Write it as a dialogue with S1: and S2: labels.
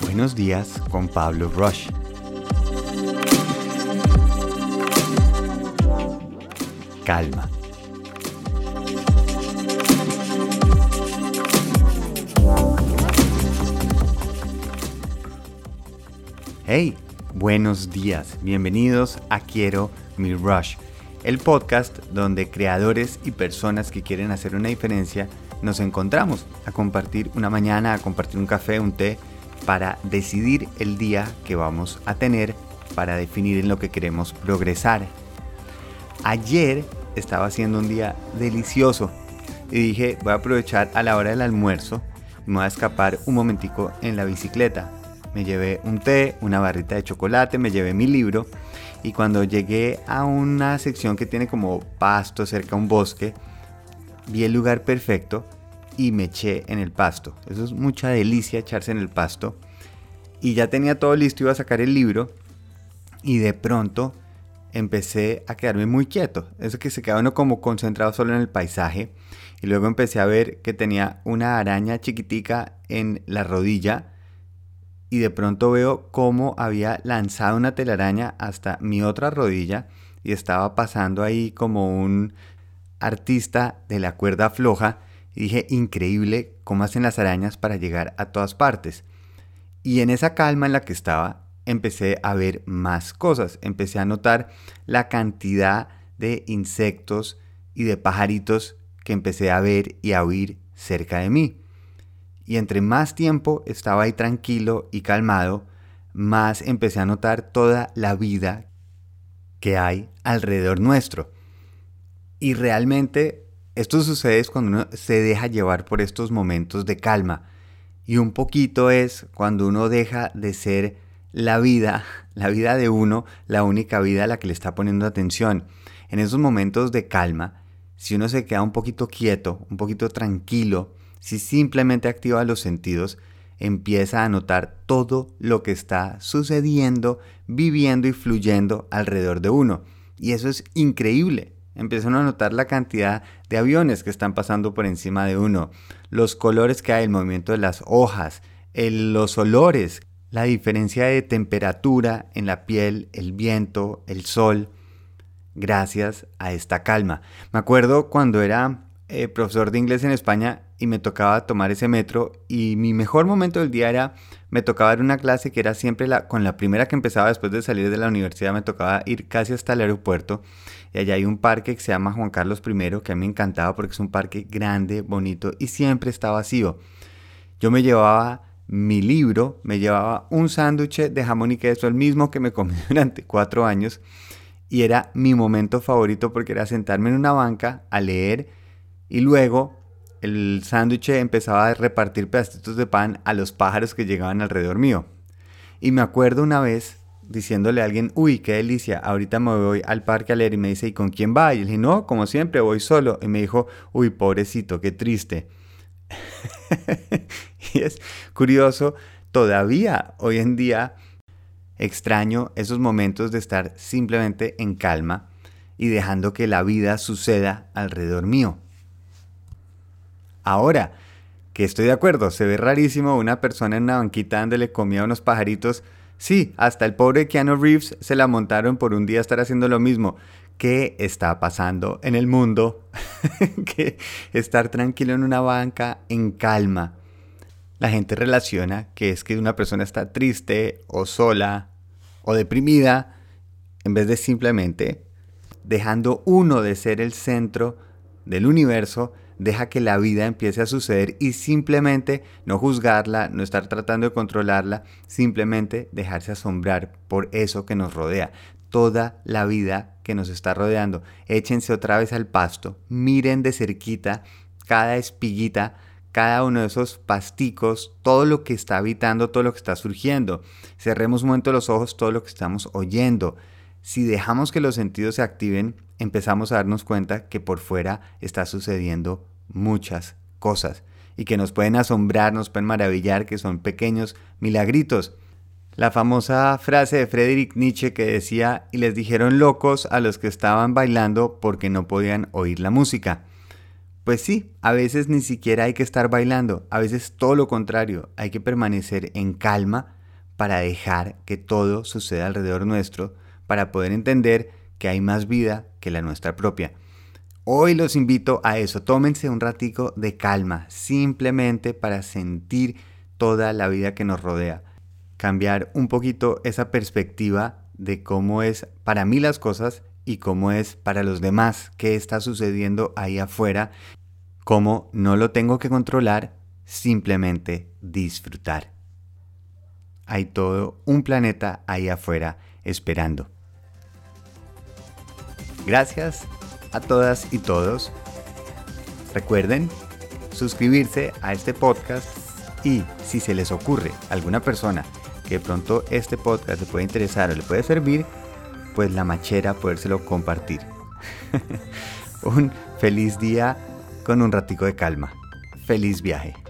S1: Buenos días con Pablo Rush. Calma. Hey, buenos días. Bienvenidos a Quiero mi Rush, el podcast donde creadores y personas que quieren hacer una diferencia nos encontramos a compartir una mañana, a compartir un café, un té, para decidir el día que vamos a tener, para definir en lo que queremos progresar. Ayer estaba haciendo un día delicioso y dije, voy a aprovechar a la hora del almuerzo y me voy a escapar un momentico en la bicicleta. Me llevé un té, una barrita de chocolate, me llevé mi libro y cuando llegué a una sección que tiene como pasto cerca a un bosque, vi el lugar perfecto y me eché en el pasto. Eso es mucha delicia echarse en el pasto. Y ya tenía todo listo, iba a sacar el libro y de pronto empecé a quedarme muy quieto. Eso que se queda uno como concentrado solo en el paisaje. Y luego empecé a ver que tenía una araña chiquitica en la rodilla. Y de pronto veo cómo había lanzado una telaraña hasta mi otra rodilla. Y estaba pasando ahí como un artista de la cuerda floja y dije, increíble cómo hacen las arañas para llegar a todas partes. Y en esa calma en la que estaba, empecé a ver más cosas. Empecé a notar la cantidad de insectos y de pajaritos que empecé a ver y a oír cerca de mí. Y entre más tiempo estaba ahí tranquilo y calmado, más empecé a notar toda la vida que hay alrededor nuestro. Y realmente esto sucede cuando uno se deja llevar por estos momentos de calma. Y un poquito es cuando uno deja de ser la vida, la vida de uno, la única vida a la que le está poniendo atención. En esos momentos de calma, si uno se queda un poquito quieto, un poquito tranquilo, si simplemente activa los sentidos, empieza a notar todo lo que está sucediendo, viviendo y fluyendo alrededor de uno. Y eso es increíble. Empiezan a notar la cantidad de aviones que están pasando por encima de uno, los colores que hay, el movimiento de las hojas, los olores, la diferencia de temperatura en la piel, el viento, el sol, gracias a esta calma. Me acuerdo cuando era eh, profesor de inglés en España y me tocaba tomar ese metro y mi mejor momento del día era, me tocaba dar una clase que era siempre la, con la primera que empezaba después de salir de la universidad, me tocaba ir casi hasta el aeropuerto y allá hay un parque que se llama Juan Carlos I, que a mí me encantaba porque es un parque grande, bonito y siempre está vacío. Yo me llevaba mi libro, me llevaba un sándwich de jamón y queso, el mismo que me comí durante cuatro años, y era mi momento favorito porque era sentarme en una banca a leer y luego el sándwich empezaba a repartir pedacitos de pan a los pájaros que llegaban alrededor mío. Y me acuerdo una vez diciéndole a alguien, uy, qué delicia, ahorita me voy al parque a leer y me dice, ¿y con quién va? Y le dije, no, como siempre, voy solo. Y me dijo, uy, pobrecito, qué triste. y es curioso, todavía hoy en día extraño esos momentos de estar simplemente en calma y dejando que la vida suceda alrededor mío. Ahora, que estoy de acuerdo, se ve rarísimo una persona en una banquita dándole comida a unos pajaritos, Sí, hasta el pobre Keanu Reeves se la montaron por un día estar haciendo lo mismo. ¿Qué está pasando en el mundo? que estar tranquilo en una banca en calma. La gente relaciona que es que una persona está triste o sola o deprimida en vez de simplemente dejando uno de ser el centro del universo deja que la vida empiece a suceder y simplemente no juzgarla, no estar tratando de controlarla, simplemente dejarse asombrar por eso que nos rodea. Toda la vida que nos está rodeando. Échense otra vez al pasto, miren de cerquita cada espiguita, cada uno de esos pasticos, todo lo que está habitando, todo lo que está surgiendo. Cerremos un momento los ojos, todo lo que estamos oyendo. Si dejamos que los sentidos se activen, empezamos a darnos cuenta que por fuera está sucediendo muchas cosas y que nos pueden asombrar, nos pueden maravillar, que son pequeños milagritos. La famosa frase de Friedrich Nietzsche que decía, y les dijeron locos a los que estaban bailando porque no podían oír la música. Pues sí, a veces ni siquiera hay que estar bailando, a veces todo lo contrario, hay que permanecer en calma para dejar que todo suceda alrededor nuestro, para poder entender que hay más vida que la nuestra propia. Hoy los invito a eso, tómense un ratico de calma, simplemente para sentir toda la vida que nos rodea, cambiar un poquito esa perspectiva de cómo es para mí las cosas y cómo es para los demás, qué está sucediendo ahí afuera, cómo no lo tengo que controlar, simplemente disfrutar. Hay todo un planeta ahí afuera esperando. Gracias a todas y todos. Recuerden suscribirse a este podcast y si se les ocurre alguna persona que de pronto este podcast le puede interesar o le puede servir, pues la machera podérselo compartir. un feliz día con un ratico de calma. Feliz viaje.